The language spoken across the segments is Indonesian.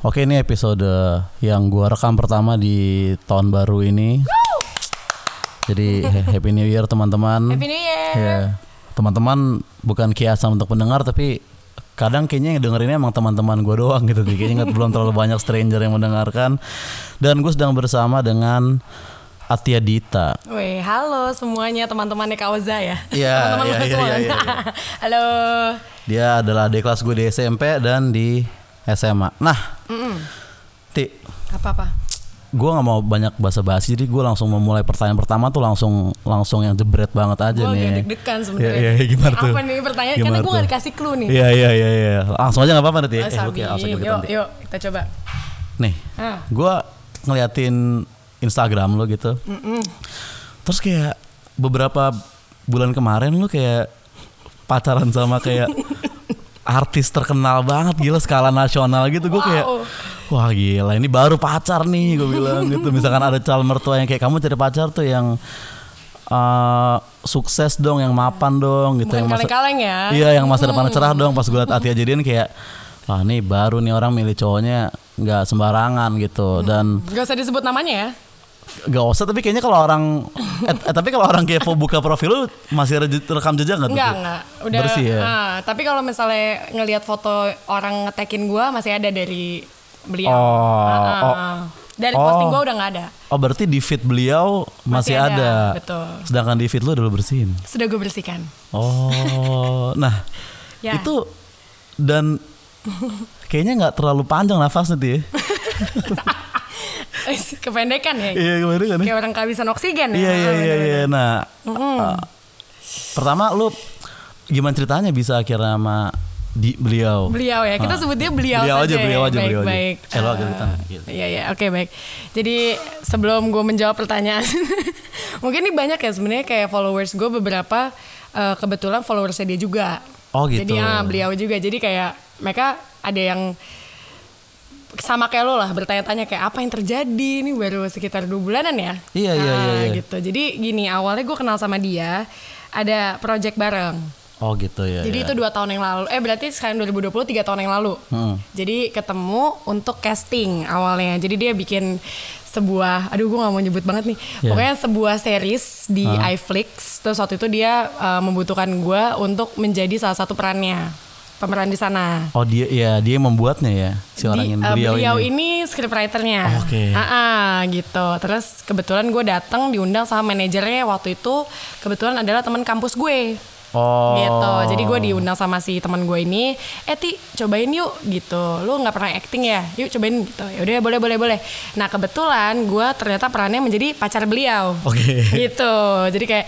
Oke ini episode yang gua rekam pertama di tahun baru ini. Jadi Happy New Year teman-teman. Happy New Year. Ya, teman-teman bukan kiasan untuk pendengar tapi kadang kayaknya yang dengerinnya emang teman-teman gue doang gitu. Kayaknya nggak belum terlalu banyak stranger yang mendengarkan. Dan gue sedang bersama dengan Atia Dita. Wih, halo semuanya teman-temannya Kak Oza ya. Iya, Teman-teman iya, iya, semua. iya, iya. halo. Dia adalah adik kelas gue di SMP dan di SMA. Nah, Ti, Apa-apa? gue nggak mau banyak basa-basi jadi gue langsung memulai pertanyaan pertama tuh langsung langsung yang jebret banget aja Gue nih. agak deg-degan sebenarnya. Iya, iya, gimana tuh? Apa nih pertanyaan? Gimana Karena gue gak dikasih clue nih. Iya iya iya iya. Langsung aja nggak apa-apa nanti. Oh, Eh, oke, langsung yuk, Ti. yuk, kita coba. Nih, Ah. gue ngeliatin Instagram lo gitu. Terus kayak beberapa bulan kemarin lo kayak pacaran sama kayak artis terkenal banget gila skala nasional gitu. Gue kayak wah gila ini baru pacar nih gue bilang gitu. Misalkan ada calon mertua yang kayak kamu cari pacar tuh yang eh, sukses dong yang mapan dong gitu Bukan yang masa kaleng-kaleng ya. iya yang masa depannya cerah dong. Pas gue liat Atia jadian kayak wah nih baru nih orang milih cowoknya nggak sembarangan gitu. Dan Gak usah disebut namanya ya. Gak usah tapi kayaknya kalau orang eh, eh, tapi kalau orang kepo buka profil lu masih rekam jejak nggak tuh? Enggak, enggak. Udah. bersih ya. ah, tapi kalau misalnya ngelihat foto orang ngetekin gue masih ada dari beliau. Oh, Ah, oh. ah. Dari Oh. posting gue udah nggak ada. Oh berarti di feed beliau masih, Masih ada. ada, betul. Sedangkan di feed lu udah lu bersihin. Sudah gue bersihkan. Oh, nah Ya. itu dan kayaknya nggak terlalu panjang nafasnya tuh ya. Kependekan ya. Iya kemarin kan? ya? Kayak orang kehabisan oksigen ya. Iya iya iya iya. Nah, uh, pertama lu gimana ceritanya bisa akhirnya sama di beliau? Beliau ya, kita Ah. sebut dia beliau, Beliau aja, saja. beliau ya. aja, baik, beliau aja. baik. Eh, lo agak Ah, di tangan, gitu. Iya, iya, oke baik. Jadi sebelum gue menjawab pertanyaan, mungkin ini banyak ya sebenarnya kayak followers gue beberapa eh, kebetulan followersnya dia juga. Oh, gitu. Jadi ah, beliau juga. Jadi kayak mereka ada yang sama kayak lo lah bertanya-tanya kayak apa yang terjadi ini baru sekitar dua bulanan ya Iya, iya, iya, Ah, iya. gitu jadi gini awalnya gue kenal sama dia ada project bareng Oh gitu ya. jadi ya. itu dua tahun yang lalu. Eh berarti sekarang 2020 tiga tahun yang lalu. Hmm. Jadi ketemu untuk casting awalnya. Jadi dia bikin sebuah, aduh gue nggak mau nyebut banget nih. Ya. Pokoknya sebuah series di iFlix. Terus waktu itu dia uh, membutuhkan gue untuk menjadi salah satu perannya, pemeran di sana. Oh dia ya dia yang membuatnya ya si orang Di- yang uh, beliau, ini. ini scriptwriternya. Oh, oke. Ah, ah, gitu. Terus kebetulan gue datang diundang sama manajernya waktu itu kebetulan adalah teman kampus gue. Oh. gitu jadi gue diundang sama si teman gue ini eh ti cobain yuk gitu lu nggak pernah acting ya yuk cobain gitu ya udah boleh boleh boleh nah kebetulan gue ternyata perannya menjadi pacar beliau Oke. gitu jadi kayak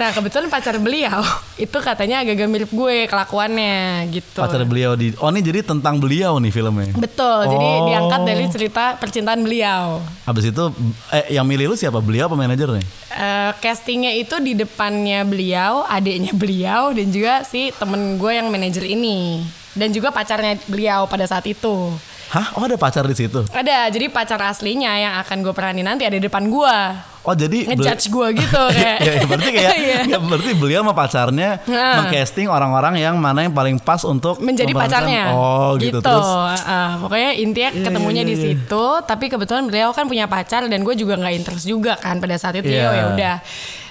nah kebetulan pacar beliau itu katanya agak-agak mirip gue kelakuannya gitu Pacar beliau di Oh ini jadi tentang beliau nih filmnya. betul jadi Oh. diangkat dari cerita percintaan beliau Habis itu eh yang milih lu siapa? Beliau apa manajernya? Eh, castingnya itu di depannya beliau, adiknya beliau, dan juga si temen gue yang manajer ini, dan juga pacarnya beliau pada saat itu. Hah? Oh ada pacar di situ. Ada, jadi pacar aslinya yang akan gue peranin nanti ada di depan gue, Oh jadi ngejudge gue gitu kayak. ya, ya, berarti kayak Iya. ya, berarti beliau sama pacarnya Nah. mengcasting orang-orang yang mana yang paling pas untuk menjadi pacarnya. Oh gitu, terus. Ah, pokoknya intinya Iya, ketemunya iya, di iya. situ, tapi kebetulan beliau kan punya pacar dan gue juga nggak interest juga kan pada saat itu Iya. ya udah.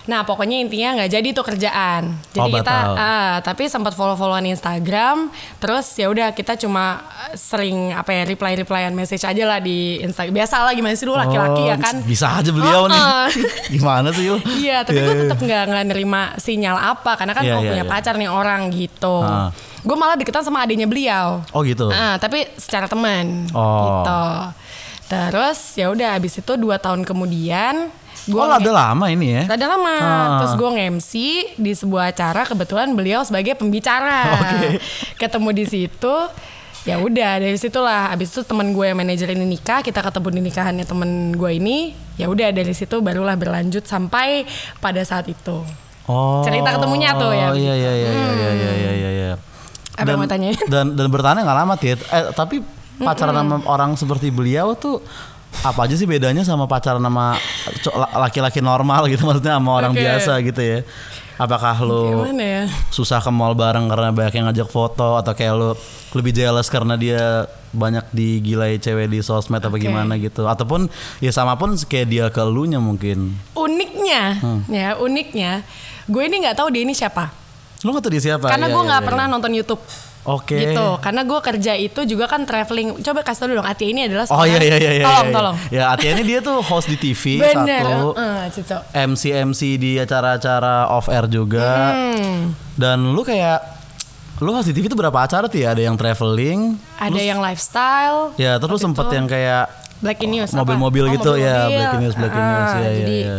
Nah pokoknya intinya nggak jadi tuh kerjaan. Jadi Oh, kita, ah, tapi sempat follow-followan Instagram, terus ya udah kita cuma eh, sering apa ya reply-replyan message aja lah di Instagram. Biasa lah gimana sih lu laki-laki Oh, ya kan? Bisa aja beliau Oh, nih. oh. Gimana sih lu? Iya, tapi Iya, gue iya. tetap nggak nggak nerima sinyal apa karena kan Iya, oh, iya, punya iya. pacar nih orang gitu. Ah. Gue malah deketan sama adiknya beliau. Oh gitu. Ah, tapi secara teman Oh. gitu. Terus ya udah habis itu dua tahun kemudian gue oh ada lama ini ya. Rada lama. Ah. Terus gue nge-MC di sebuah acara kebetulan beliau sebagai pembicara. Oke. Ketemu di situ. Ya udah dari situlah habis itu teman gue yang manajer ini nikah, kita ketemu di nikahannya temen gue ini. Ya udah dari situ barulah berlanjut sampai pada saat itu. Oh. Cerita ketemunya tuh ya. Iya iya iya iya iya iya iya iya. iya. Apa yang mau tanyain? Dan dan bertahan nggak lama Tit. Eh tapi pacaran sama orang seperti beliau tuh apa aja sih bedanya sama pacaran sama laki-laki normal gitu maksudnya sama orang Oke. biasa gitu ya. Apakah lo ya? susah ke mall bareng karena banyak yang ngajak foto atau kayak lo lebih jealous karena dia banyak digilai cewek di sosmed apa Oke. gimana gitu ataupun ya sama pun kayak dia ke lu nya mungkin Uniknya, Hmm. ya uniknya, gue ini nggak tahu dia ini siapa. lu nggak tahu dia siapa Karena Iya, gue iya, nggak iya. pernah nonton YouTube. Oke Gitu, karena gue kerja itu juga kan traveling. Coba kasih tau dulu dong, Atia ini adalah oh iya iya iya iya Tolong, iya. tolong. ya Atia ini dia tuh host di TV Bener, satu uh. MC MC di acara-acara off air juga Hmm. dan lu kayak lu host di TV itu berapa acara tuh ya ada yang traveling Ada yang lifestyle, ya terus sempet yang kayak Breaking News. mobil-mobil Oh, gitu ya mobil-mobil. breaking news breaking Ah, news ya, ya, jadi, ya. Ya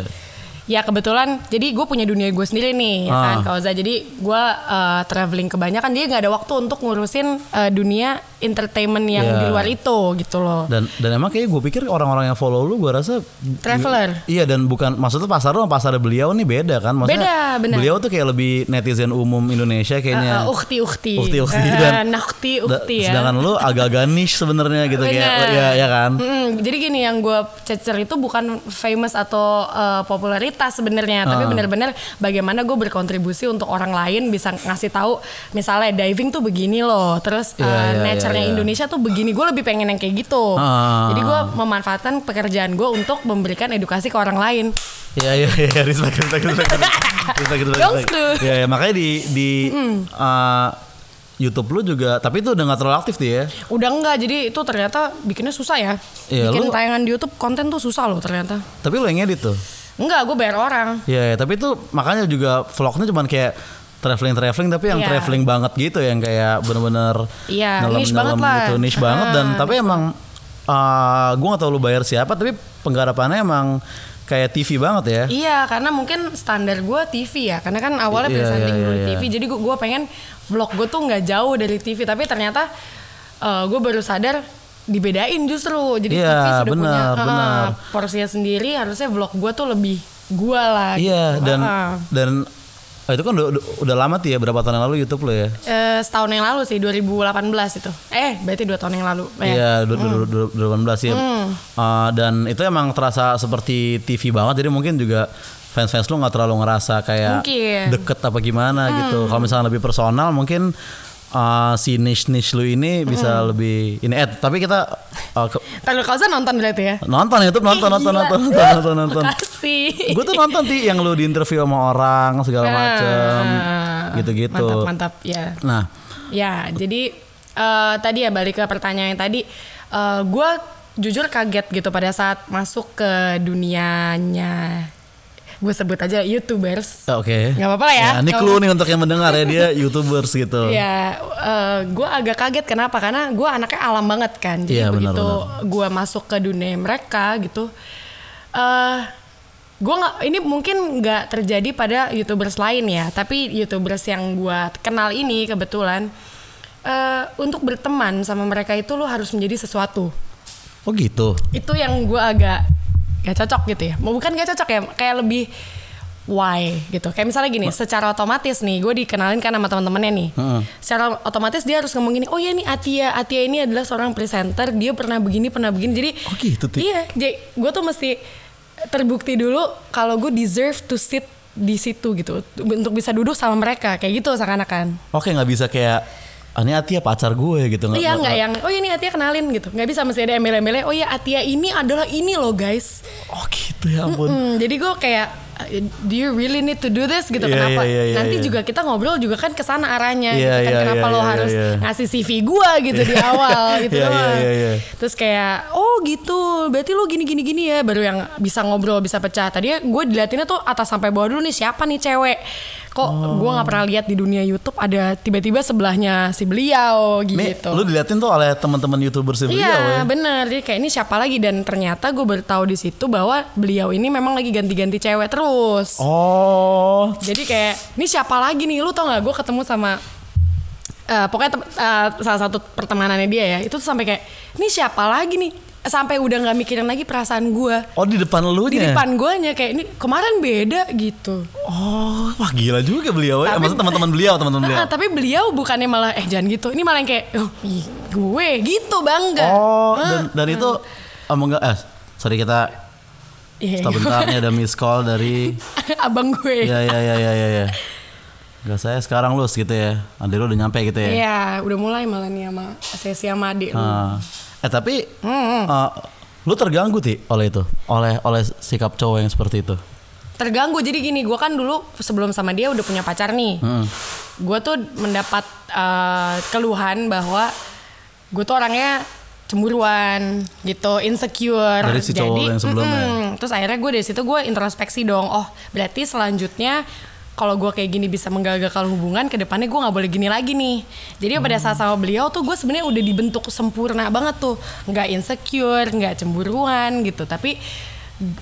kebetulan, jadi gue punya dunia gue sendiri nih, ya kan, Ah. Kauza. Jadi gue uh, traveling kebanyakan, dia nggak ada waktu untuk ngurusin uh, dunia entertainment yang Iya. di luar itu, gitu loh. Dan dan emang kayak gue pikir orang-orang yang follow lu gue rasa Traveler. Iya dan bukan maksudnya pasar lu sama pasar beliau nih beda kan maksudnya Beda, benar. beliau tuh kayak lebih netizen umum Indonesia kayaknya. Uh, uh, ukti ukti, Ukti, ukti, Uh, dan- nakti Da- ukti ya. Sedangkan lu agak-agak niche sebenarnya gitu kayak Benar. ya ya kan. Mm, jadi gini yang gue cecer itu bukan famous atau uh, popularitas sebenarnya, tapi Ah. benar-benar bagaimana gue berkontribusi untuk orang lain bisa ngasih tahu misalnya diving tuh begini loh, terus Iya, uh, iya, nature-nya iya, iya. Indonesia tuh begini. Gue lebih pengen yang kayak gitu. Ah. Jadi gue memanfaatkan pekerjaan gue untuk memberikan edukasi ke orang lain. Iya iya iya respect respect respect. respect, respect. Iya ya, makanya di di uh, YouTube lu juga tapi itu udah gak terlalu aktif tuh ya. Udah enggak, jadi itu ternyata bikinnya susah ya. Iya, Bikin lu- tayangan di YouTube konten tuh susah loh ternyata. Tapi lu yang edit tuh. Enggak, gue bayar orang. Iya, ya, tapi itu makanya juga vlognya cuman kayak traveling traveling tapi yang Iya. traveling banget gitu yang kayak bener-bener Iya, niche banget nyelam-nyelam lah. gitu niche banget dan tapi emang uh, gue gak tau lu bayar siapa tapi penggarapannya emang kayak TV banget ya. Iya, karena mungkin standar gue TV ya. Karena kan awalnya Iya, presenting iya, dulu iya, TV, jadi gue pengen vlog gue tuh nggak jauh dari TV. Tapi ternyata gue baru sadar dibedain justru. Jadi Iya, TV sudah benar, punya uh, porsinya sendiri. Harusnya vlog gue tuh lebih gue lah. Iya gitu. dan Uh-uh. dan oh, itu kan udah, udah, lama tuh ya berapa tahun yang lalu YouTube lo ya? Eh, setahun yang lalu sih 2018 itu. Eh, berarti dua tahun yang lalu. Eh, Iya, du- du- 2018 ya. Uh, dan itu emang terasa seperti TV banget. Jadi mungkin juga fans-fans lu nggak terlalu ngerasa kayak Mungkin. deket apa gimana gitu. Kalau misalnya lebih personal, mungkin uh, si niche niche lu ini bisa lebih ini. Eh, tapi kita uh, ke- Tahu Kauza nonton berarti ya? nonton YouTube nonton Ih, nonton, nonton nonton nonton nonton. Makasih. Gue tuh nonton ti yang lu di interview sama orang segala macem Ah, gitu-gitu. Mantap, mantap. Ya. Nah, Ya, jadi eh, tadi ya balik ke pertanyaan yang tadi, gue jujur kaget gitu pada saat masuk ke dunianya, gue sebut aja youtubers. oke. Nggak apa-apa lah ya. ini clue nih untuk yang mendengar ya dia youtubers gitu. Ya, gue agak kaget kenapa? Karena gue anaknya alam banget kan. Jadi benar, begitu gue masuk ke dunia mereka gitu, eh gue nggak ini mungkin nggak terjadi pada youtubers lain ya. Tapi youtubers yang gue kenal ini kebetulan eh untuk berteman sama mereka itu lo harus menjadi sesuatu. Oh gitu. Itu yang gue agak gak cocok gitu ya. Mau bukan gak cocok ya, kayak lebih why gitu. Kayak misalnya gini, secara otomatis nih, gue dikenalin kan sama teman-temannya nih. Heeh. Secara otomatis dia harus ngomong gini, oh ya nih Atia, Atia ini adalah seorang presenter, dia pernah begini, pernah begini. Jadi Oh gitu iya, jadi gue tuh mesti terbukti dulu kalau gue deserve to sit di situ gitu untuk bisa duduk sama mereka kayak gitu seakan-akan. Oke nggak bisa kayak ah, ini Atia pacar gue gitu. Iya nggak yang oh ini Atia kenalin gitu. Nggak bisa mesti ada embel-embelnya oh ya Atia ini adalah ini loh guys. Oh gitu ya ampun. Hmm, jadi gue kayak do you really need to do this gitu Iya, kenapa iya, iya, nanti iya. juga kita ngobrol juga kan ke sana arahnya Iya, gitu kan iya, kenapa iya, lo iya, harus iya. ngasih CV gue gitu di awal gitu Iya, iya, doang. iya, iya. terus kayak oh gitu berarti lo gini gini gini ya baru yang bisa ngobrol bisa pecah tadi gue diliatinnya tuh atas sampai bawah dulu nih siapa nih cewek kok Oh. gue nggak pernah lihat di dunia YouTube ada tiba-tiba sebelahnya si beliau gitu lu diliatin tuh oleh teman-teman youtuber si beliau Iya ya. bener Jadi kayak ini siapa lagi Dan ternyata gue baru tahu di situ Bahwa beliau ini memang lagi ganti-ganti cewek terus Oh. Jadi kayak Ini siapa lagi nih? Lu tau gak gue ketemu sama eh, Pokoknya eh, salah satu pertemanannya dia ya. Itu tuh sampai kayak Ini siapa lagi nih? Sampai udah gak mikirin lagi perasaan gue Oh di depan lu Di depan guanya kayak ini kemarin beda gitu. Oh, wah gila juga beliau ya. Tapi- Maksudnya teman-teman beliau, teman-teman beliau. Tapi beliau bukannya malah Eh jangan gitu. Ini malah yang kayak oh, ih, Gue gitu bangga. Oh, dan, dan itu emang enggak eh sorry kita Iya. Sebentar nih ada miss call dari abang gue. ya ya ya ya ya ya. Gak saya sekarang lulus gitu ya. Adik lu udah nyampe gitu ya. Iya, udah mulai malah nih sama sesi sama adik lu. Ah. eh tapi Hmm, eh, lu terganggu ti oleh itu, oleh oleh sikap cowok yang seperti itu. Terganggu jadi gini, gue kan dulu sebelum sama dia udah punya pacar nih. Hmm. Gue tuh mendapat eh, keluhan bahwa gue tuh orangnya cemburuan gitu, insecure. Dari si cowok yang sebelumnya. mm-mm. terus akhirnya gue dari situ gue introspeksi dong. Oh, berarti selanjutnya kalau gue kayak gini bisa menggagalkan hubungan, ke depannya gue nggak boleh gini lagi nih. Jadi pada Hmm. saat sama beliau tuh gue sebenarnya udah dibentuk sempurna banget tuh, nggak insecure, nggak cemburuan gitu. Tapi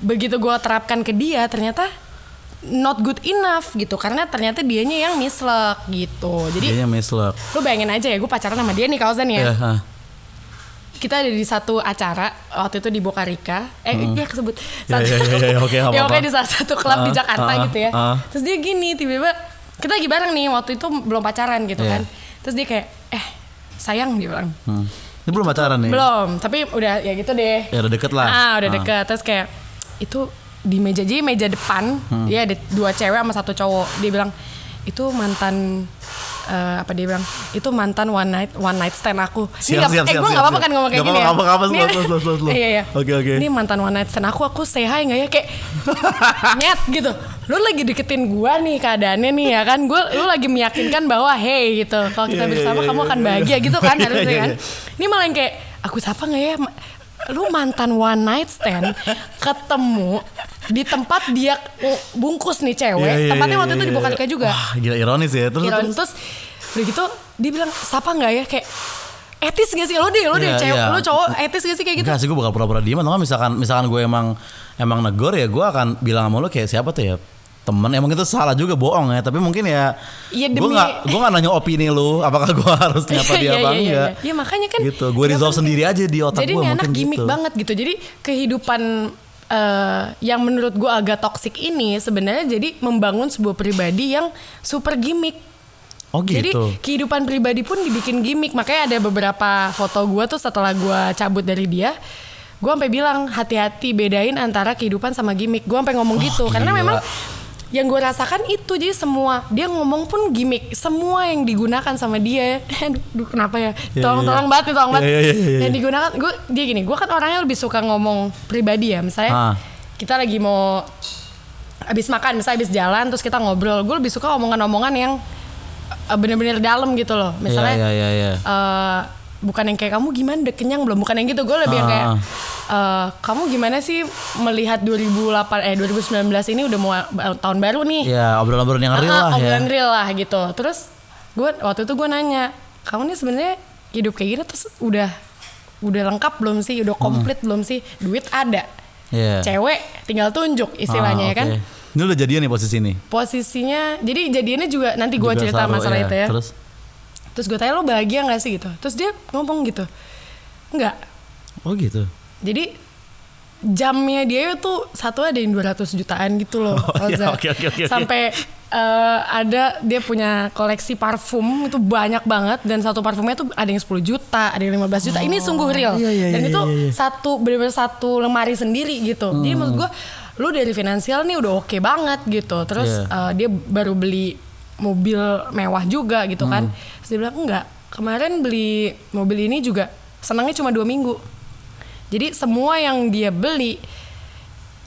begitu gue terapkan ke dia, ternyata not good enough gitu, karena ternyata dianya yang mislek gitu. Jadi Kayaknya mislek. lu bayangin aja ya, gue pacaran sama dia nih kawasan ya Ya, ah. Kita ada di satu acara waktu itu di Bokarika eh dia kesebut Ya, ya, ya, ya, oke, ya di salah satu klub di Ah, Jakarta ah, gitu ya ah. terus dia gini tiba-tiba kita lagi bareng nih waktu itu belum pacaran gitu Iya. kan terus dia kayak eh sayang dia bilang Hmm. Ini belum pacaran nih. belum tapi udah ya gitu deh Ya udah deket lah. ah udah deket terus kayak itu di meja jadi meja depan Hmm. dia ada dua cewek sama satu cowok dia bilang itu mantan eh, apa dia bilang itu mantan one night one night stand aku. Siap, siap, eh siap, gue siap, nggak apa-apa kan ngomong kayak gini ya apa-apa, nggak apa-apa, Ini- slow, iya iya. Oke, oke. ini mantan one night stand aku aku say hi nggak ya? Kayak nyet gitu. Lu lagi deketin gua nih keadaannya nih ya kan? Gua lu lagi meyakinkan bahwa hey gitu. Kalau kita Iya, bersama iya, kamu iya, akan bahagia gitu kan harusnya kan. ini malah yang kayak aku sapa nggak ya lu mantan one night stand ketemu di tempat dia bungkus nih cewek. Iya, iya, tempatnya waktu itu iya, di iya. Bokalika juga. Wah, gila ironis ya. Terus, Iron. terus? Terus udah gitu dia bilang sapa nggak ya? Kayak etis gak sih? Lo deh lo deh Iya, cewek. iya. lo cowok etis gak sih? Kayak gitu. Enggak sih gue bakal pura-pura diem. Atau misalkan misalkan gue emang emang negor ya gue akan bilang sama lu kayak siapa tuh ya temen. Emang itu salah juga bohong ya. Tapi mungkin ya gue demi- nggak gue nggak nanya opini lu apakah gue harus nyapa dia Iya, apa iya, iya, enggak. Iya. Iya, makanya kan gitu. Gue resolve penting- sendiri aja di otak jadi gue ini anak gimmick gitu. banget gitu. Jadi kehidupan eh, yang menurut gue agak toksik ini sebenarnya jadi membangun sebuah pribadi yang super gimmick. Oh gitu. Jadi kehidupan pribadi pun dibikin gimmick. Makanya ada beberapa foto gue tuh setelah gue cabut dari dia, gue sampai bilang hati-hati bedain antara kehidupan sama gimmick. Gue sampai ngomong gitu. Karena gila. memang yang gue rasakan itu jadi semua dia ngomong pun gimmick semua yang digunakan sama dia aduh, kenapa ya Iya, tolong iya. tolong banget nih, tolong banget Iya, iya, iya, iya. yang digunakan gue dia gini gue kan orangnya lebih suka ngomong pribadi ya misalnya Ah. kita lagi mau habis makan misalnya habis jalan terus kita ngobrol gue lebih suka omongan-omongan yang eh, bener-bener dalam gitu loh misalnya Iya, iya, iya, iya. eh, bukan yang kayak kamu gimana udah kenyang belum? Bukan yang gitu gue lebih yang kayak eh, kamu gimana sih melihat 2008 eh 2019 ini udah mau eh, tahun baru nih? Ya obrolan-obrolan yang real Ah, lah ya. obrolan real lah gitu. Terus gue waktu itu gue nanya kamu nih sebenarnya hidup kayak gini terus udah udah lengkap belum sih? Udah komplit belum sih? Duit ada. Iya. cewek tinggal tunjuk istilahnya Ah, ya kan? ini udah jadian nih posisi ini? Posisinya jadi jadiannya juga nanti gue cerita saru, masalah iya. itu ya. Terus terus gue tanya lo bahagia gak sih gitu terus dia ngomong gitu enggak oh gitu jadi jamnya dia itu satu ada yang 200 jutaan gitu loh Oh, iya, Oza. oke, oke, oke, oke. sampai eh, ada dia punya koleksi parfum itu banyak banget dan satu parfumnya tuh ada yang 10 juta ada yang 15 juta ini sungguh real iya, iya, dan iya, itu iya, iya. satu benar-benar satu lemari sendiri gitu jadi Hmm. maksud gue lu dari finansial nih udah oke banget gitu terus Iya. eh, dia baru beli mobil mewah juga gitu kan Hmm. terus dia bilang enggak kemarin beli mobil ini juga senangnya cuma dua minggu jadi semua yang dia beli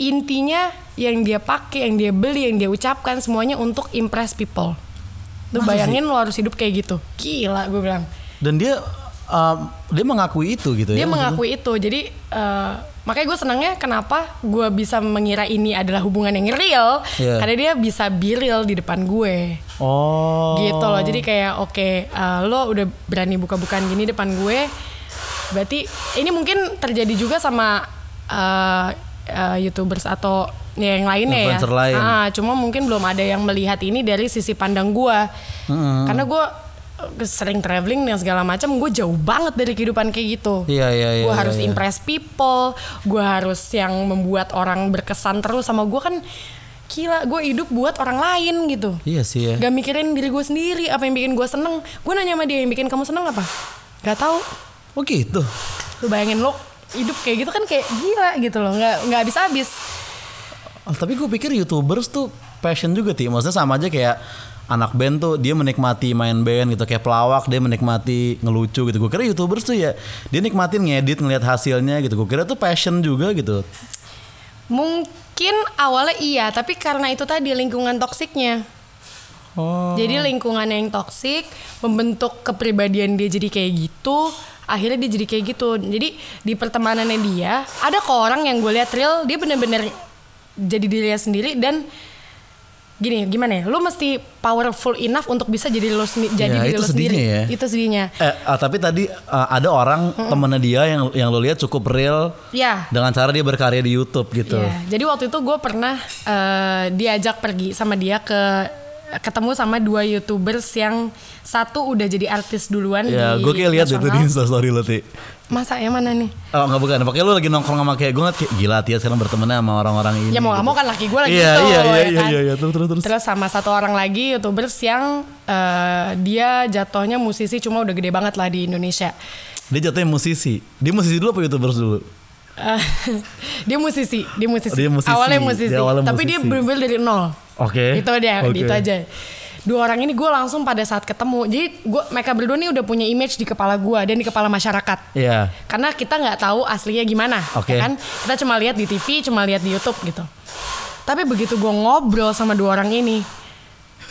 intinya yang dia pakai, yang dia beli, yang dia ucapkan semuanya untuk impress people. Lu bayangin lu harus hidup kayak gitu. Gila gue bilang. dan dia um, dia mengakui itu gitu Dia ya mengakui itu. Jadi eh, makanya gue senangnya kenapa gue bisa mengira ini adalah hubungan yang real Iya. karena dia bisa be real di depan gue. oh Gitu loh. Jadi kayak oke, eh, lo udah berani buka-bukaan gini depan gue. Berarti ini mungkin terjadi juga sama eh, eh, YouTubers atau ya yang lainnya ya. Influencer lain. Ah, cuma mungkin belum ada yang melihat ini dari sisi pandang gue. Karena gue sering traveling dan segala macam, gue jauh banget dari kehidupan kayak gitu. Iya, iya, iya, Gue iya, harus iya. impress people, gue harus yang membuat orang berkesan terus sama gue kan. Gila, gue hidup buat orang lain gitu iya sih ya gak mikirin diri gue sendiri apa yang bikin gue seneng gue nanya sama dia yang bikin kamu seneng apa gak tahu oh gitu lu bayangin lo hidup kayak gitu kan kayak gila gitu loh nggak nggak habis habis Oh, tapi gue pikir youtubers tuh passion juga ti. Maksudnya sama aja kayak anak band tuh dia menikmati main band gitu kayak pelawak dia menikmati ngelucu gitu. Gue kira youtubers tuh ya dia nikmatin ngedit ngeliat hasilnya gitu. Gue kira tuh passion juga gitu. Mungkin awalnya iya, tapi karena itu tadi lingkungan toksiknya. Oh. Jadi lingkungan yang toksik membentuk kepribadian dia jadi kayak gitu. Akhirnya dia jadi kayak gitu. Jadi di pertemanannya dia ada kok orang yang gue lihat real dia bener-bener jadi dirinya sendiri dan gini gimana ya? Lu mesti powerful enough untuk bisa jadi lo sendi- jadi Ya, diri itu lo sendiri. ya. Itu sedihnya. Eh, ah, tapi tadi ah, ada orang temennya dia yang yang lo lihat cukup real Ya. dengan cara dia berkarya di YouTube gitu. Iya, jadi waktu itu gue pernah eh, diajak pergi sama dia ke ketemu sama dua youtubers yang satu udah jadi artis duluan Ya, gue kayak lihat itu di. Instastory lo, Ti. Masa yang mana nih? Oh nggak bukan, pakai lu lagi nongkrong sama kayak gue kayak gila Tia sekarang berteman sama orang-orang ini. Ya mau nggak gitu. mau kan laki gue lagi Iya, gitu, iya, iya, ya iya, kan? iya, iya, terus, terus, terus. Terus sama satu orang lagi youtubers yang eh, dia jatuhnya musisi cuma udah gede banget lah di Indonesia. Dia jatuhnya musisi. Dia musisi dulu apa youtubers dulu? Dia musisi, dia musisi. Dia musisi. Awalnya musisi, Dia awalnya tapi dia musisi. bener-bener dari nol. Oke. Itu dia, Oke. itu aja. Dua orang ini gue langsung pada saat ketemu. Jadi gue mereka berdua nih udah punya image di kepala gue dan di kepala masyarakat. Iya. Karena kita nggak tahu aslinya gimana, Oke. ya kan? Kita cuma lihat di TV, cuma lihat di YouTube gitu. Tapi begitu gue ngobrol sama dua orang ini,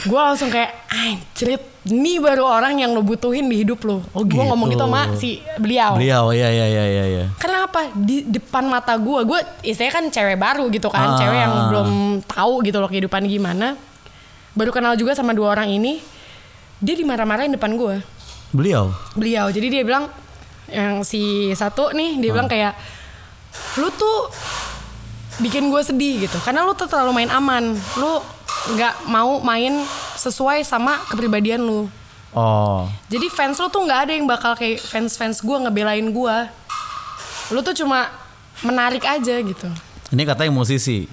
gue langsung kayak anjrit, ini baru orang yang lo butuhin di hidup lo. Oh, gue gitu. ngomong gitu sama si beliau. Beliau, iya, iya, iya, iya, iya. Kenapa di depan mata gue, gue istilahnya kan cewek baru gitu kan, Ah. cewek yang belum tahu gitu loh kehidupan gimana. Baru kenal juga sama dua orang ini, dia dimarah-marahin depan gue. Beliau. Beliau, jadi dia bilang yang si satu nih, dia bilang kayak lu tuh bikin gue sedih gitu, karena lu tuh terlalu main aman, lu nggak mau main sesuai sama kepribadian lu. Oh. Jadi fans lu tuh nggak ada yang bakal kayak fans-fans gue ngebelain gue. Lu tuh cuma menarik aja gitu. Ini katanya musisi.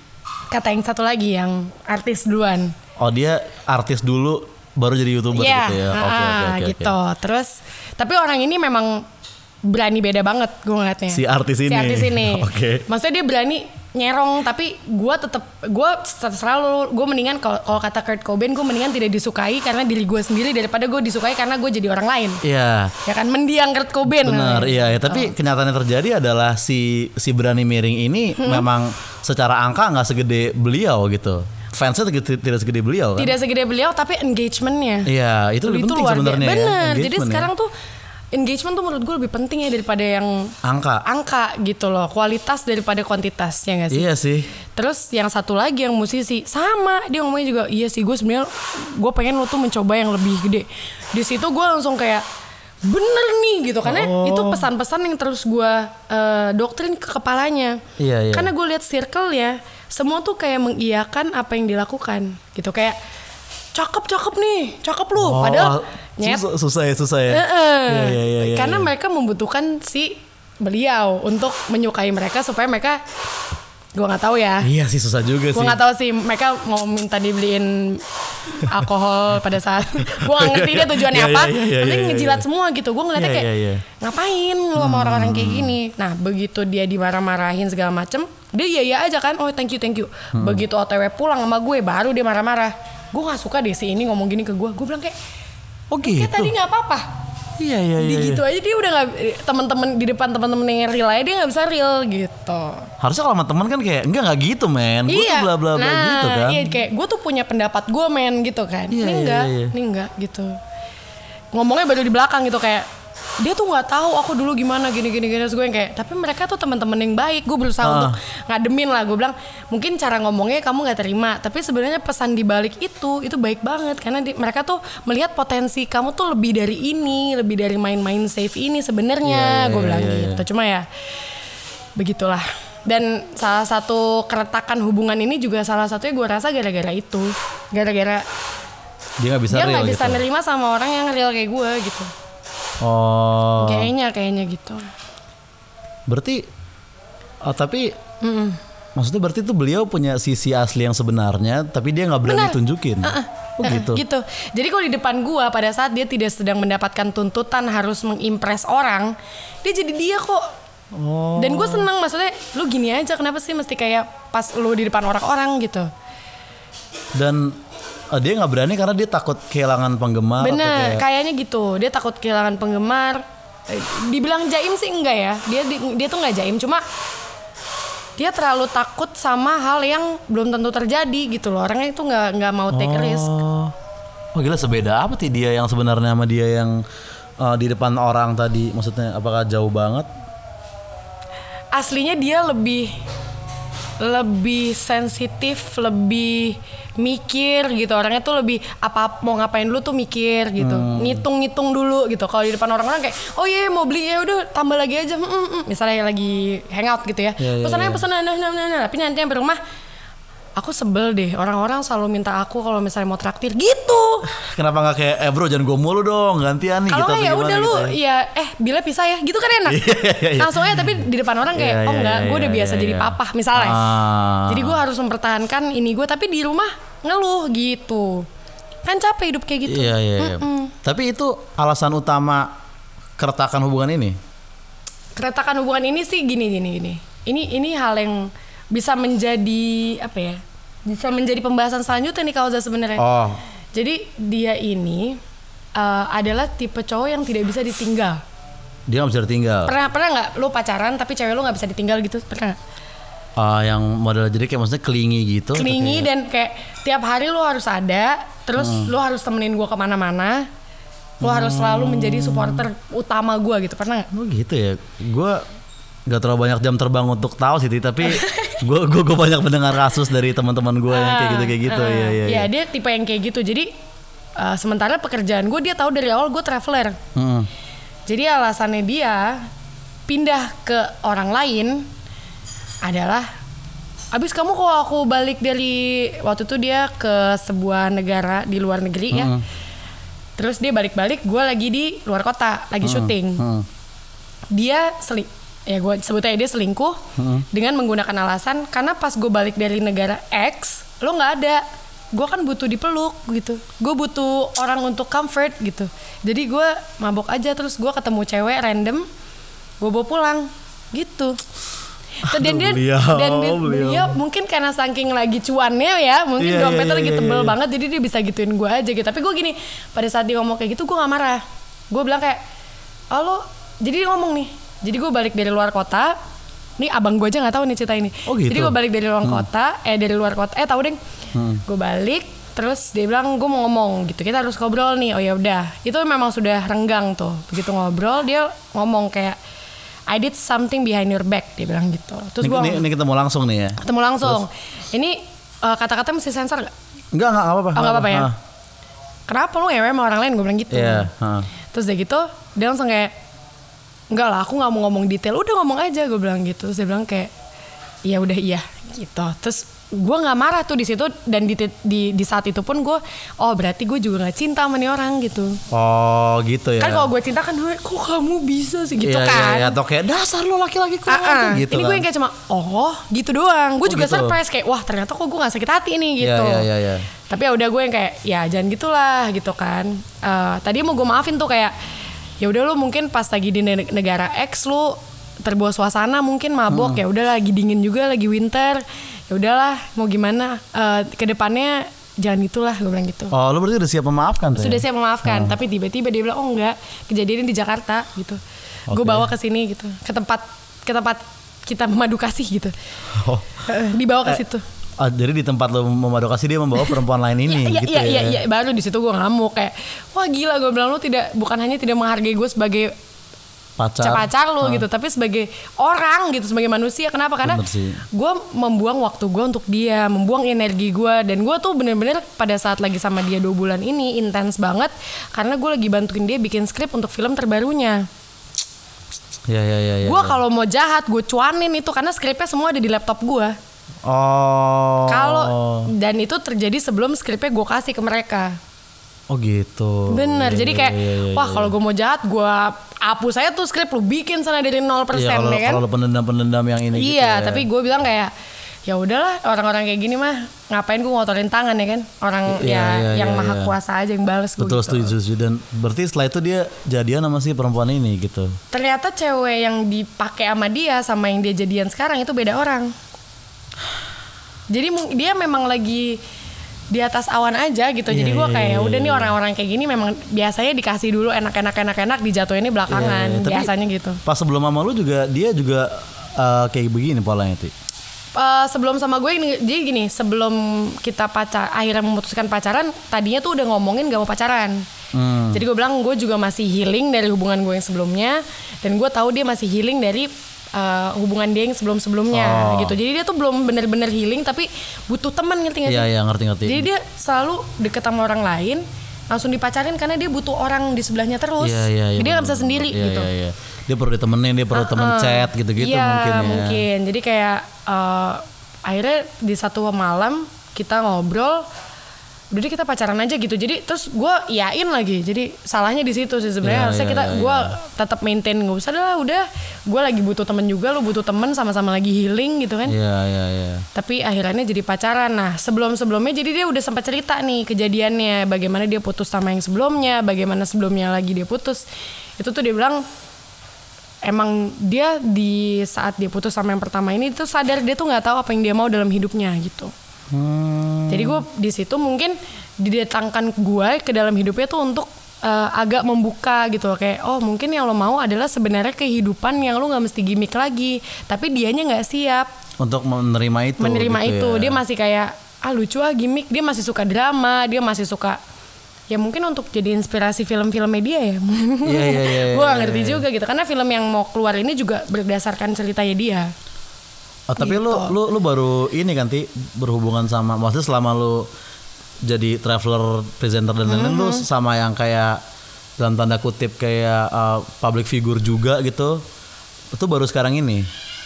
Kata yang satu lagi yang artis duluan. Oh dia artis dulu baru jadi youtuber Iya, gitu ya. Oke oke ah, oke. oke. gitu. Terus tapi orang ini memang berani beda banget gue ngeliatnya. Si artis ini. Si artis ini. Oke. Maksudnya dia berani nyerong tapi gue tetap gue selalu gue mendingan kalau kata Kurt Cobain gue mendingan tidak disukai karena diri gue sendiri daripada gue disukai karena gue jadi orang lain Iya. ya kan mendiang Kurt Cobain Benar, iya ya. Tapi kenyataannya terjadi adalah si si berani miring ini Hmm. memang secara angka nggak segede beliau gitu. Fansnya tidak tidak segede beliau kan? tidak segede beliau tapi engagementnya Iya, itu lebih penting sebenarnya ya. Jadi engagement ya. sekarang tuh engagement tuh menurut gue lebih penting ya daripada yang angka. angka gitu loh, kualitas daripada kuantitas ya gak sih? Iya sih. Terus yang satu lagi yang musisi sama dia ngomongnya juga iya sih gue sebenarnya gue pengen lo tuh mencoba yang lebih gede. Di situ gue langsung kayak bener nih gitu karena Oh. itu pesan-pesan yang terus gue eh, doktrin ke kepalanya. Iya, iya. Karena gue lihat circle ya semua tuh kayak mengiyakan apa yang dilakukan gitu kayak cakep cakep nih cakep lu Oh, padahal nyet susah, susah ya, susah ya. Eh. Iya, iya, iya, iya, Karena iya. mereka membutuhkan si beliau untuk menyukai mereka supaya mereka gua nggak tahu ya. Iya sih susah juga Gua sih. nggak tahu sih mereka mau minta dibeliin alkohol pada saat gua nggak ngerti dia tujuannya Iya, apa. iya, iya, iya, iya, ngejilat iya. semua gitu. Gua ngeliatnya Iya, kayak iya, iya. ngapain lu sama orang-orang kayak gini. Nah begitu dia dimarah-marahin segala macem, dia iya iya aja kan. Oh thank you thank you. Hmm. Begitu OTW pulang sama gue baru dia marah-marah. Gue nggak suka deh si ini ngomong gini ke gue. Gue bilang kayak Oh gitu. kayak tadi nggak apa-apa Iya iya di iya. gitu iya. aja dia udah nggak teman-teman di depan teman-teman yang real aja dia nggak bisa real gitu Harusnya kalau sama teman kan kayak enggak enggak gitu men. Gue tuh bla bla bla nah gitu kan. iya kayak gue tuh punya pendapat gue men gitu kan Iya, ini iya, enggak iya. ini enggak gitu ngomongnya baru di belakang gitu kayak dia tuh nggak tahu aku dulu gimana gini gini gini Terus gue yang kayak tapi mereka tuh teman-teman yang baik gue berusaha Ah. untuk ngademin lah gue bilang mungkin cara ngomongnya kamu nggak terima tapi sebenarnya pesan di balik itu itu baik banget karena di- mereka tuh melihat potensi kamu tuh lebih dari ini lebih dari main-main safe ini sebenarnya Iya, iya, gue bilang iya, iya. gitu cuma ya begitulah dan salah satu keretakan hubungan ini juga salah satunya gue rasa gara-gara itu gara-gara Dia nggak bisa dia nggak bisa gitu. nerima sama orang yang real kayak gue gitu Oh. kayaknya kayaknya gitu Berarti oh, tapi maksudnya berarti tuh beliau punya sisi asli yang sebenarnya tapi dia nggak berani Benar. tunjukin. Oh gitu. gitu jadi kalau di depan gue pada saat dia tidak sedang mendapatkan tuntutan harus mengimpress orang dia jadi dia kok Oh. Dan gue seneng maksudnya lu gini aja kenapa sih mesti kayak pas lu di depan orang-orang gitu. Dan eh, dia nggak berani karena dia takut kehilangan penggemar. Bener, kayak- kayaknya gitu. Dia takut kehilangan penggemar. Eh, Dibilang jaim sih enggak ya. Dia di- dia tuh nggak jaim, cuma dia terlalu takut sama hal yang belum tentu terjadi gitu loh. Orangnya itu nggak nggak mau take risk. Oh. Oh gila sebeda apa sih dia yang sebenarnya sama dia yang eh, di depan orang tadi? Maksudnya apakah jauh banget? Aslinya dia lebih lebih sensitif, lebih mikir gitu. Orangnya tuh lebih apa mau ngapain dulu tuh mikir gitu. Hmm. Ngitung-ngitung dulu gitu. Kalau di depan orang-orang kayak, "Oh iya mau beli ya udah tambah lagi aja." Mm, mm. Misalnya lagi hangout gitu ya. Iya, iya, pesan aja iya. pesan nah, nah, nah, nah. Tapi nanti yang rumah aku sebel deh orang-orang selalu minta aku kalau misalnya mau traktir gitu. Kenapa nggak kayak eh bro jangan gue mulu dong gantian nih Kalau gitu ya udah lu gitu ya? ya eh bila pisah ya gitu kan enak. Iya, iya, iya. Langsung aja tapi di depan orang kayak Iya, oh iya, enggak, iya, gue udah iya, biasa iya, jadi iya. papa misalnya. Ah. Jadi gue harus mempertahankan ini gue tapi di rumah ngeluh gitu. Kan capek hidup kayak gitu. Iya iya. iya. Tapi itu alasan utama keretakan hubungan ini. Keretakan hubungan ini sih gini gini gini. Ini ini hal yang bisa menjadi apa ya? Bisa menjadi pembahasan selanjutnya nih kalau sebenarnya. Oh. Jadi dia ini eh, adalah tipe cowok yang tidak bisa ditinggal. Dia nggak bisa ditinggal. Pernah pernah nggak lu pacaran tapi cewek lu nggak bisa ditinggal gitu? Pernah nggak? Ah, yang model jadi kayak maksudnya kelingi gitu. Kelingi kayak- dan kayak tiap hari lu harus ada, terus Hmm. lu harus temenin gua ke mana-mana. Lu harus selalu menjadi supporter utama gua gitu. Pernah nggak? Oh gitu ya. Gue nggak terlalu banyak jam terbang untuk tahu sih, tapi gue gue gue banyak mendengar kasus dari teman-teman gue yang kayak gitu kayak gitu. Ah, Iya iya. Iya, iya. dia tipe yang kayak gitu. Jadi eh, sementara pekerjaan gue dia tahu dari awal gue traveler. Mm-mm. Jadi alasannya dia pindah ke orang lain adalah abis kamu kalau aku balik dari waktu itu dia ke sebuah negara di luar negeri ya. Terus dia balik-balik, gue lagi di luar kota, lagi syuting. Mm. Dia seling, ya gue sebutnya dia selingkuh dengan menggunakan alasan karena pas gue balik dari negara X, lo nggak ada. Gue kan butuh dipeluk gitu. Gue butuh orang untuk comfort gitu. Jadi gue mabok aja terus gue ketemu cewek random, gue bawa pulang gitu. Tuh, dan dia beliau, dan dia, beliau. mungkin karena saking lagi cuannya ya, mungkin Iya, dompetnya iya, lagi iya, tebel iya. banget, jadi dia bisa gituin gue aja gitu. Tapi gue gini, pada saat dia ngomong kayak gitu gue nggak marah. Gue bilang kayak, oh lo, jadi dia ngomong nih, jadi gue balik dari luar kota, nih abang gue aja nggak tahu nih cerita ini. Oh, gitu? Jadi gue balik dari luar kota, eh dari luar kota, eh tahu deh, gue balik, terus dia bilang gue mau ngomong gitu, kita harus ngobrol nih. Oh ya udah, itu memang sudah renggang tuh. Begitu ngobrol dia ngomong kayak, I did something behind your back, dia bilang gitu. Terus Ini, gue ini, ini ketemu langsung nih ya. ketemu langsung. Ini eh, kata-kata mesti sensor gak? Enggak enggak apa-apa. Oh, nggak apa-apa ya? Ah, Kenapa lu ngewe sama orang lain? Gue bilang gitu. Iya. ah. Terus dia gitu, dia langsung kayak, enggak lah, aku nggak mau ngomong detail. Udah ngomong aja, gue bilang gitu. Terus dia bilang kayak, iya udah iya gitu. Terus gue nggak marah tuh di situ dan di, di di saat itu pun gue, oh berarti gue juga nggak cinta sama nih orang gitu. Oh gitu ya. Kan kalau gue cinta kan gue, kok kamu bisa sih gitu Iya, iya, kan? iya. Atau kayak dasar lo laki-laki kurang Ah, ah. aja," gitu ini gue kan. yang kayak cuma oh gitu doang. Gue Oh, juga gitu. surprise kayak wah ternyata kok gue gak sakit hati nih Iya, gitu. iya, iya, iya. Tapi ya udah gue yang kayak ya jangan gitulah gitu kan. Eh, tadi mau gue maafin tuh kayak ya udah lu mungkin pas lagi di ne- negara X lu terbawa suasana mungkin mabok Hmm. ya udah lagi dingin juga lagi winter ya udahlah mau gimana Eh, ke depannya jangan gitulah gue bilang gitu Oh, lo berarti udah siap memaafkan tuh. sudah ya? saya memaafkan tapi tiba-tiba dia bilang oh enggak kejadian di Jakarta gitu gue Oke. bawa ke sini gitu ke tempat ke tempat kita memadu kasih gitu Oh. Eh, dibawa ke situ Ah, jadi di tempat lo memadokasi dia membawa perempuan lain ini Iya gitu iya iya ya. iya baru di situ gue ngamuk kayak wah gila gue bilang lu tidak bukan hanya tidak menghargai gue sebagai Pacar. pacar lu Ah. gitu tapi sebagai orang gitu sebagai manusia kenapa karena gue membuang waktu gue untuk dia membuang energi gue dan gue tuh bener-bener pada saat lagi sama dia dua bulan ini intens banget karena gue lagi bantuin dia bikin skrip untuk film terbarunya Iya iya iya. iya, gue iya. kalau mau jahat gue cuanin itu karena skripnya semua ada di laptop gue Oh. kalau dan itu terjadi sebelum skripnya gue kasih ke mereka Oh gitu. Bener, Iya, jadi iya, kayak iya, iya, wah iya. kalau gue mau jahat gue hapus saya tuh skrip lu bikin sana dari 0% Iya, kalau ya kan. kalau pendendam-pendendam yang ini gitu Iya, ya. tapi gue bilang kayak ya udahlah orang-orang kayak gini mah ngapain gue ngotorin tangan ya kan orang Iya, ya iya, yang iya, maha iya. kuasa aja yang bales gue Betul gitu. setuju, dan berarti setelah itu dia jadian sama si perempuan ini gitu. ternyata cewek yang dipakai sama dia sama yang dia jadian sekarang itu beda orang jadi dia memang lagi di atas awan aja gitu jadi Iya, gue iya, kayak iya, udah iya, nih iya. orang-orang kayak gini memang biasanya dikasih dulu enak-enak enak-enak dijatuhinnya belakangan iya, tapi biasanya gitu Pas sebelum sama lu juga dia juga eh, kayak begini polanya Ti. Eh, sebelum sama gue ini jadi gini sebelum kita pacar akhirnya memutuskan pacaran tadinya tuh udah ngomongin gak mau pacaran Hmm. jadi gue bilang gue juga masih healing dari hubungan gue yang sebelumnya dan gue tahu dia masih healing dari eh, hubungan dia yang sebelum sebelumnya Oh. gitu jadi dia tuh belum bener-bener healing tapi butuh teman ngerti gak sih Iya iya ngerti-ngerti. jadi dia selalu deket sama orang lain langsung dipacarin karena dia butuh orang di sebelahnya terus Iya iya iya. jadi dia nggak bisa sendiri Iya, gitu Iya iya. Dia perlu ditemenin, dia perlu temen chat gitu-gitu Iya, mungkin ya. mungkin. Jadi kayak eh, akhirnya di satu malam kita ngobrol, udah deh kita pacaran aja gitu. Jadi terus gue yain lagi. Jadi salahnya di situ sih sebenarnya. Iya, Harusnya iya, kita iya, gue tetap maintain nggak usah lah. Udah, gue lagi butuh temen juga, lu butuh temen sama-sama lagi healing gitu kan. Iya iya iya. Tapi akhirnya jadi pacaran. Nah sebelum sebelumnya jadi dia udah sempat cerita nih kejadiannya, bagaimana dia putus sama yang sebelumnya, bagaimana sebelumnya lagi dia putus. Itu tuh dia bilang emang dia di saat dia putus sama yang pertama ini tuh sadar dia tuh nggak tahu apa yang dia mau dalam hidupnya gitu. Hmm. Jadi gue di situ mungkin didatangkan gue ke dalam hidupnya tuh untuk eh, agak membuka gitu kayak oh mungkin yang lo mau adalah sebenarnya kehidupan yang lo nggak mesti gimmick lagi tapi dianya nggak siap Untuk menerima itu. menerima gitu itu ya. dia masih kayak ah lucu ah gimmick dia masih suka drama dia masih suka ya mungkin untuk jadi inspirasi film-film media ya Iya, iya, iya, gue ngerti iya. juga gitu karena film yang mau keluar ini juga berdasarkan ceritanya dia Oh, tapi lu Gitu. lu lu baru ini kan Ti berhubungan sama maksudnya selama lu jadi traveler presenter dan lain-lain lu Mm-hmm. sama yang kayak dalam tanda kutip kayak uh, public figure juga gitu. Itu baru sekarang ini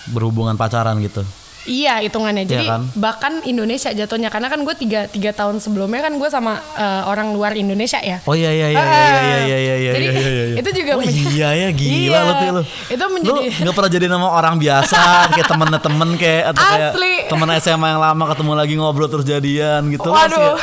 berhubungan pacaran gitu. Iya hitungannya. Jadi kan? bahkan Indonesia jatuhnya karena kan gue tiga tiga tahun sebelumnya kan gue sama eh, orang luar Indonesia ya. Oh iya iya iya Ah, iya iya iya iya iya jadi iya iya. iya. itu juga Oh iya ya gila Iya, lu tuh lu. itu menjadi- Lu nggak pernah jadi nama orang biasa kayak temennya temen kayak atau kayak Asli. temen SMA yang lama ketemu lagi ngobrol terus jadian gitu. Waduh.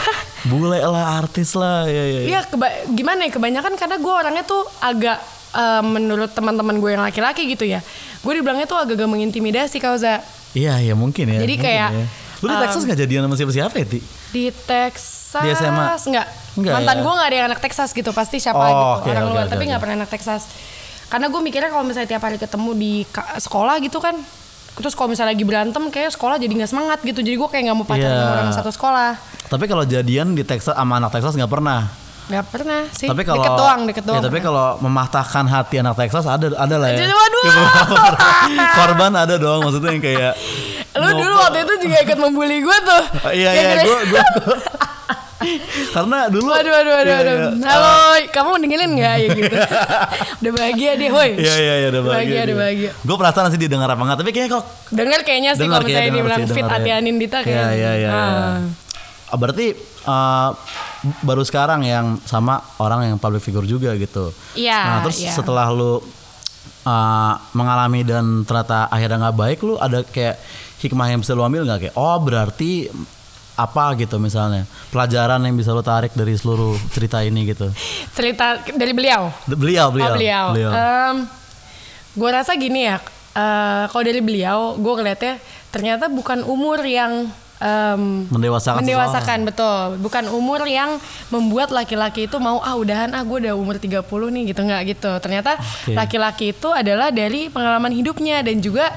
Bule lah artis lah ya ya. Iya keba- gimana ya kebanyakan karena gue orangnya tuh agak eh, menurut teman-teman gue yang laki-laki gitu ya. Gue dibilangnya tuh agak-agak mengintimidasi Kauza. Iya ya mungkin ya. Jadi mungkin kayak, ya. Lu di um, Texas nggak jadian sama siapa-siapa ya Ti? Di Texas Di SMA? Enggak. Enggak Mantan ya? gue gak ada yang anak Texas gitu pasti siapa Oh, gitu oke, orang oke, luar oke, tapi oke. nggak pernah anak Texas. Karena gue mikirnya kalau misalnya tiap hari ketemu di sekolah gitu kan terus kalau misalnya lagi berantem kayak sekolah jadi nggak semangat gitu jadi gue kayak nggak mau pacaran Iya. sama orang satu sekolah Tapi kalau jadian di Texas sama anak Texas nggak pernah. Nggak pernah sih Tapi kalau deket doang deket doang Ya, tapi kalau mematahkan hati anak Texas ada ada lah ya. Waduh. Korban ada dong maksudnya yang kayak lu dulu waktu itu juga ikut membuli gue tuh Iya Kayak iya gini. gue gue karena dulu Waduh, waduh, waduh, Iya, waduh. iya. Halo, kamu dengerin nggak ya gitu? udah bahagia deh, woi. Iya iya iya udah bahagia. Bahagia, udah bahagia. Gue penasaran sih didengar apa enggak, tapi kayaknya kok Dengar kayaknya sih kalau misalnya kayaknya, ini dengar bilang fit ya. hati Anindita kayak. Iya iya iya. Ah. Ah, Berarti eh, baru sekarang yang sama orang yang public figure juga gitu. Iya, Nah terus iya. setelah lu eh, mengalami dan ternyata akhirnya nggak baik, lu ada kayak hikmah yang bisa lu ambil nggak kayak oh berarti apa gitu misalnya pelajaran yang bisa lu tarik dari seluruh cerita ini gitu. Cerita dari beliau. Beliau beliau. oh, beliau. gue rasa gini ya, eh, kalau dari beliau, gue ngeliatnya ternyata bukan umur yang em, Mendewasakan mendewasakan betul. Bukan umur yang membuat laki-laki itu mau ah udahan ah gue udah umur 30 nih gitu nggak gitu. Ternyata laki-laki itu adalah dari pengalaman hidupnya dan juga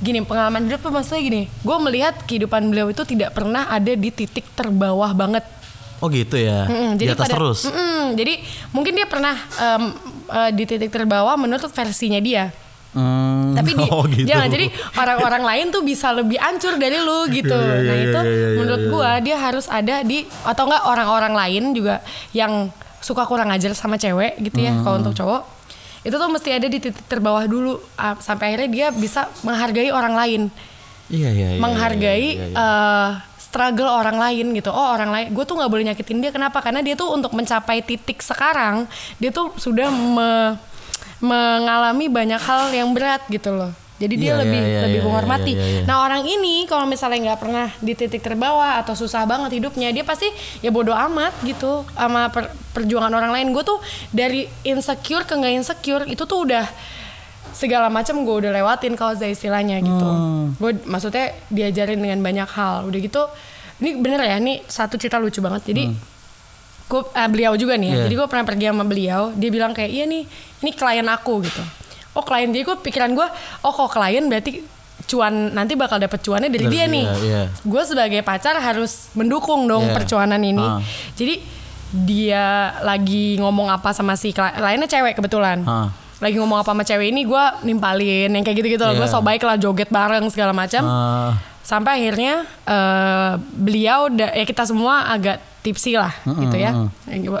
gini pengalaman hidup tuh maksudnya gini gue melihat kehidupan beliau itu tidak pernah ada di titik terbawah banget. Oh gitu ya. Mm-mm, di atas pada- terus. Mm-mm, jadi mungkin dia pernah em, eh, di titik terbawah menurut versinya dia Hmm, tapi di, oh gitu. jangan jadi orang-orang lain tuh bisa lebih ancur dari lu gitu Iya, iya, nah iya, itu iya, iya, menurut iya. gua dia harus ada di atau enggak orang-orang lain juga yang suka kurang ajar sama cewek gitu ya Hmm. kalau untuk cowok itu tuh mesti ada di titik terbawah dulu ah, sampai akhirnya dia bisa menghargai orang lain Iya iya iya. menghargai iya, iya, iya. eh, struggle orang lain gitu. Oh orang lain, gue tuh nggak boleh nyakitin dia. Kenapa? Karena dia tuh untuk mencapai titik sekarang, dia tuh sudah me- mengalami banyak hal yang berat gitu loh. Jadi dia Iya, lebih iya, iya, lebih iya, menghormati. iya, iya. Nah orang ini kalau misalnya nggak pernah di titik terbawah atau susah banget hidupnya, dia pasti ya bodoh amat gitu sama per- perjuangan orang lain. Gue tuh dari insecure ke nggak insecure itu tuh udah segala macam gue udah lewatin kalau saya istilahnya gitu. Hmm. Gue maksudnya diajarin dengan banyak hal. Udah gitu, ini bener ya, ini satu cerita lucu banget. Jadi gue eh, beliau juga nih ya. Hmm. Iya. Jadi gue pernah pergi sama beliau, dia bilang kayak iya nih, ini klien aku gitu. Oh klien jadi gue pikiran gue, oh kok klien berarti cuan nanti bakal dapet cuannya dari Dari dia nih. dia, iya. Gue sebagai pacar harus mendukung dong Iya. percuanan ini. Ah. Jadi dia lagi ngomong apa sama si klien, lainnya cewek kebetulan. Ah. Lagi ngomong apa sama cewek ini gue nimpalin yang kayak gitu-gitu loh. Gue Iya. so baik lah joget bareng segala macam Ah, sampai akhirnya eh, beliau da- ya kita semua agak tipsi lah gitu ya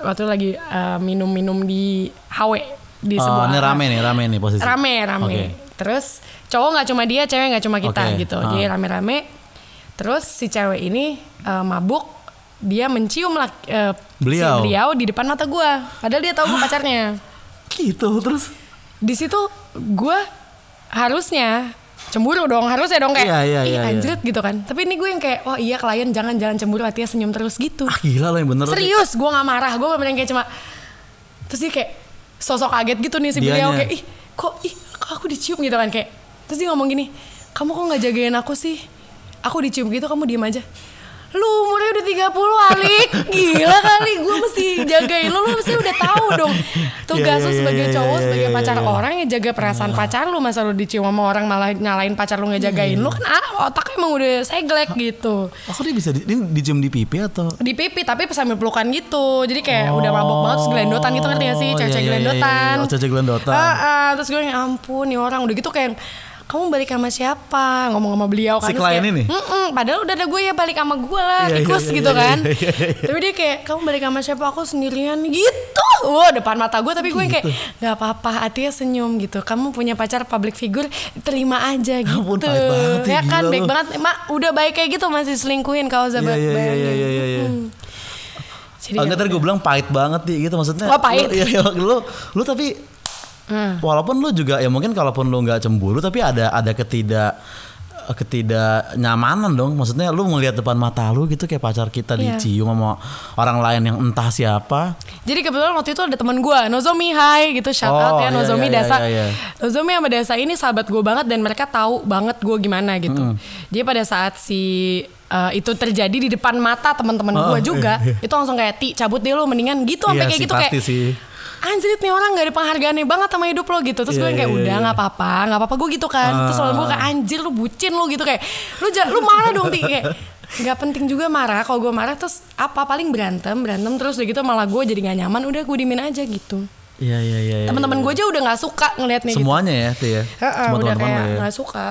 waktu lagi eh, minum-minum di HW di oh, sebuah ini rame nih, rame nih posisi. rame rame Oke. terus cowok nggak cuma dia cewek nggak cuma kita Oke, gitu ah. jadi rame-rame terus si cewek ini eh, mabuk dia mencium lah eh, Beliau? si beliau di depan mata gua padahal dia tahu gue pacarnya Gitu terus. Di situ gue harusnya cemburu dong harusnya dong kayak Iya, iya, ih iya, iya. anjrit gitu kan. Tapi ini gue yang kayak oh iya klien jangan jangan cemburu hatinya senyum terus gitu. Ah gila lo yang bener. serius gue nggak marah gue bener kayak cuma terus dia kayak sosok kaget gitu nih si beliau kayak ih kok ih kok aku dicium gitu kan kayak. Terus dia ngomong gini kamu kok nggak jagain aku sih? Aku dicium gitu kamu diem aja lu umurnya udah 30 Alik Gila kali. Gue mesti jagain lu. Lu mesti udah tahu dong. Tugas Iya, lu iya, sebagai iya, cowok iya, Sebagai iya, pacar iya. orang ya jaga perasaan pacar lu. Masa lu dicium sama orang malah nyalain pacar lu nggak jagain Lu kan ah, otaknya emang udah seglek gitu. Oh, kok dia bisa di, ini dicium di pipi atau? di pipi tapi sambil pelukan gitu. Jadi kayak udah mabok banget terus gelendotan gitu ngerti gak sih? Oh, cewek-cewek iya, iya, gelendotan. Oh, cewek gelendotan. Ah, ah, terus gue yang ampun nih orang. Udah gitu kayak kamu balik sama siapa ngomong sama beliau kan Si klien kayak, ini? "Mm-mm, padahal udah ada gue ya balik sama gue lah iya, tikus iya, gitu iya, kan iya, iya, iya. tapi dia kayak kamu balik sama siapa aku sendirian gitu wah depan mata gue tapi gue yang kayak Gitu. nggak apa-apa hatinya senyum gitu kamu punya pacar public figure terima aja gitu Ampun, banget ya, ya kan baik banget mak udah baik kayak gitu masih selingkuhin iya, iya, iya. Hmm. Jadi Oh, ya enggak tadi gue bilang pahit banget nih gitu maksudnya. Oh, pahit. Lu, iya, iya, lu, lu tapi Hmm. walaupun lu juga ya mungkin kalaupun lu nggak cemburu tapi ada ada ketidak ketidak nyamanan dong maksudnya lu ngelihat depan mata lu gitu kayak pacar kita Iya. dicium sama orang lain yang entah siapa Jadi kebetulan waktu itu ada teman gue, Nozomi Hai gitu, shout Oh, out ya iya, Nozomi iya, Dasa. iya, iya. Nozomi sama Dasa ini sahabat gue banget dan mereka tahu banget gue gimana gitu. Jadi pada saat si uh, itu terjadi di depan mata teman-teman Oh, gue juga, iya, iya. itu langsung kayak ti cabut deh lo mendingan gitu sampai Iya kayak sih, gitu kayak sih. Anjrit nih orang gak ada penghargaannya banget sama hidup lo gitu. Terus Iya, gue kayak iya, udah iya. nggak apa-apa nggak apa-apa. Gue gitu kan. Terus Ah. lalu gue kayak anjir lu bucin lu gitu. Kayak Lu ja- lu marah dong Ti. Kayak Gak penting juga marah. Kalau gue marah terus apa? Paling berantem Berantem terus udah gitu malah gue jadi gak nyaman. Udah gue dimin aja gitu. Iya iya iya iya, Teman-teman iya. gue aja udah gak suka ngeliat nih gitu. semuanya ya tuh ya? Heeh, udah kayak ya. nggak suka